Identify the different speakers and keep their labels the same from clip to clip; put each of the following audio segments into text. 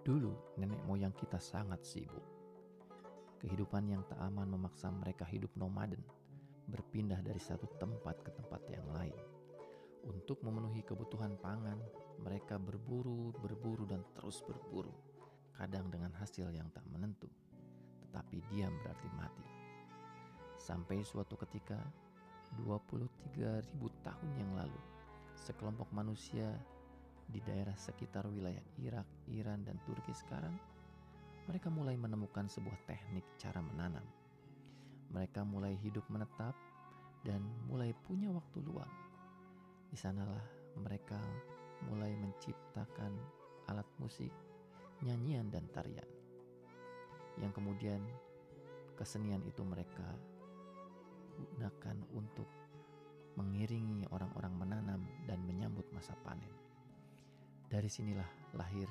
Speaker 1: Dulu, nenek moyang kita sangat sibuk. Kehidupan yang tak aman memaksa mereka hidup nomaden, berpindah dari satu tempat ke tempat yang lain. Untuk memenuhi kebutuhan pangan, mereka berburu, berburu, dan terus berburu. Kadang dengan hasil yang tak menentu, tetapi diam berarti mati. Sampai suatu ketika, 23 ribu tahun yang lalu, sekelompok manusia di daerah sekitar wilayah Irak, Iran, dan Turki sekarang, mereka mulai menemukan sebuah teknik cara menanam. Mereka mulai hidup menetap dan mulai punya waktu luang. Di sanalah mereka mulai menciptakan alat musik, nyanyian, dan tarian. Yang kemudian kesenian itu mereka gunakan untuk mengiringi orang-orang menanam dan menyambut masa panen. Dari sinilah lahir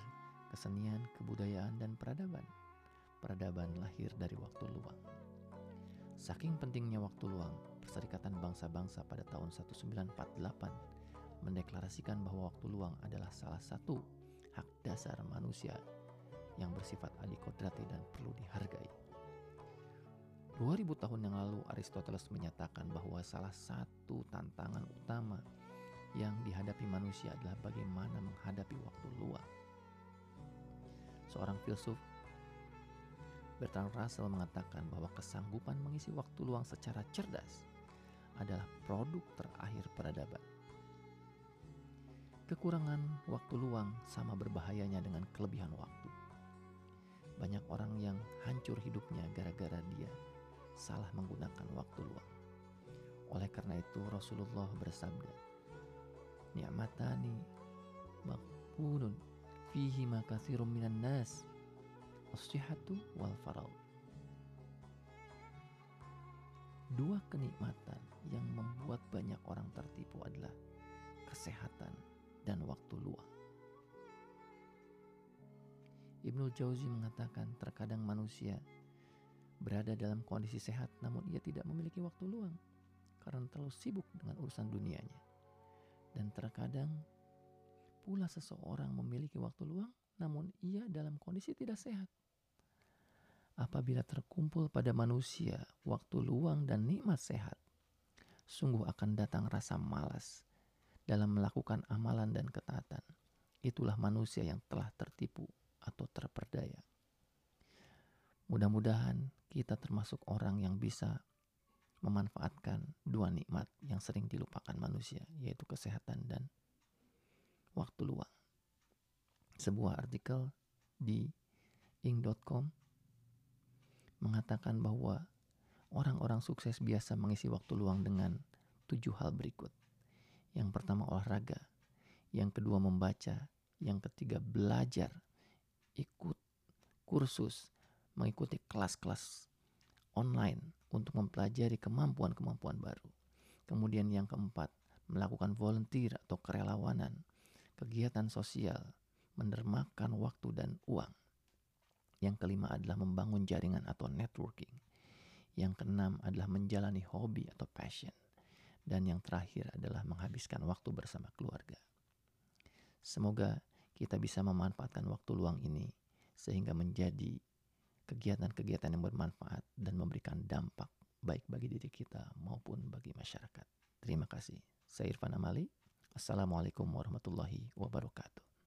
Speaker 1: kesenian, kebudayaan, dan peradaban. Peradaban lahir dari waktu luang. Saking pentingnya waktu luang, Perserikatan Bangsa-Bangsa pada tahun 1948 mendeklarasikan bahwa waktu luang adalah salah satu hak dasar manusia yang bersifat adikodrati dan perlu dihargai. 2000 tahun yang lalu Aristoteles menyatakan bahwa salah satu tantangan utama yang dihadapi manusia adalah bagaimana menghadapi waktu luang. Seorang filsuf Bertrand Russell mengatakan bahwa kesanggupan mengisi waktu luang secara cerdas adalah produk terakhir peradaban. Kekurangan waktu luang sama berbahayanya dengan kelebihan waktu. Banyak orang yang hancur hidupnya gara-gara dia salah menggunakan waktu luang. Oleh karena itu Rasulullah bersabda, ni'matani maqbulun fihi ma katsirun minan nas as-sihhatu wal faragh Dua kenikmatan yang membuat banyak orang tertipu adalah kesehatan dan waktu luang. Ibnu Jauzi mengatakan terkadang manusia berada dalam kondisi sehat namun ia tidak memiliki waktu luang karena terlalu sibuk dengan urusan dunianya. Dan terkadang pula seseorang memiliki waktu luang namun ia dalam kondisi tidak sehat. Apabila terkumpul pada manusia waktu luang dan nikmat sehat, sungguh akan datang rasa malas dalam melakukan amalan dan ketaatan. Itulah manusia yang telah tertipu atau terperdaya. Mudah-mudahan kita termasuk orang yang bisa memanfaatkan dua nikmat yang sering dilupakan manusia, yaitu kesehatan dan waktu luang. Sebuah artikel di ing.com mengatakan bahwa orang-orang sukses biasa mengisi waktu luang dengan tujuh hal berikut. Yang pertama olahraga, yang kedua membaca, yang ketiga belajar, ikut kursus, mengikuti kelas-kelas online, untuk mempelajari kemampuan-kemampuan baru. Kemudian yang keempat, melakukan volunteer atau kerelawanan, kegiatan sosial, mendermakan waktu dan uang. Yang kelima adalah membangun jaringan atau networking. Yang keenam adalah menjalani hobi atau passion. Dan yang terakhir adalah menghabiskan waktu bersama keluarga. Semoga kita bisa memanfaatkan waktu luang ini sehingga menjadi kegiatan-kegiatan yang bermanfaat dan memberikan dampak baik bagi diri kita maupun bagi masyarakat. Terima kasih. Saya Irfan Amali. Assalamualaikum warahmatullahi wabarakatuh.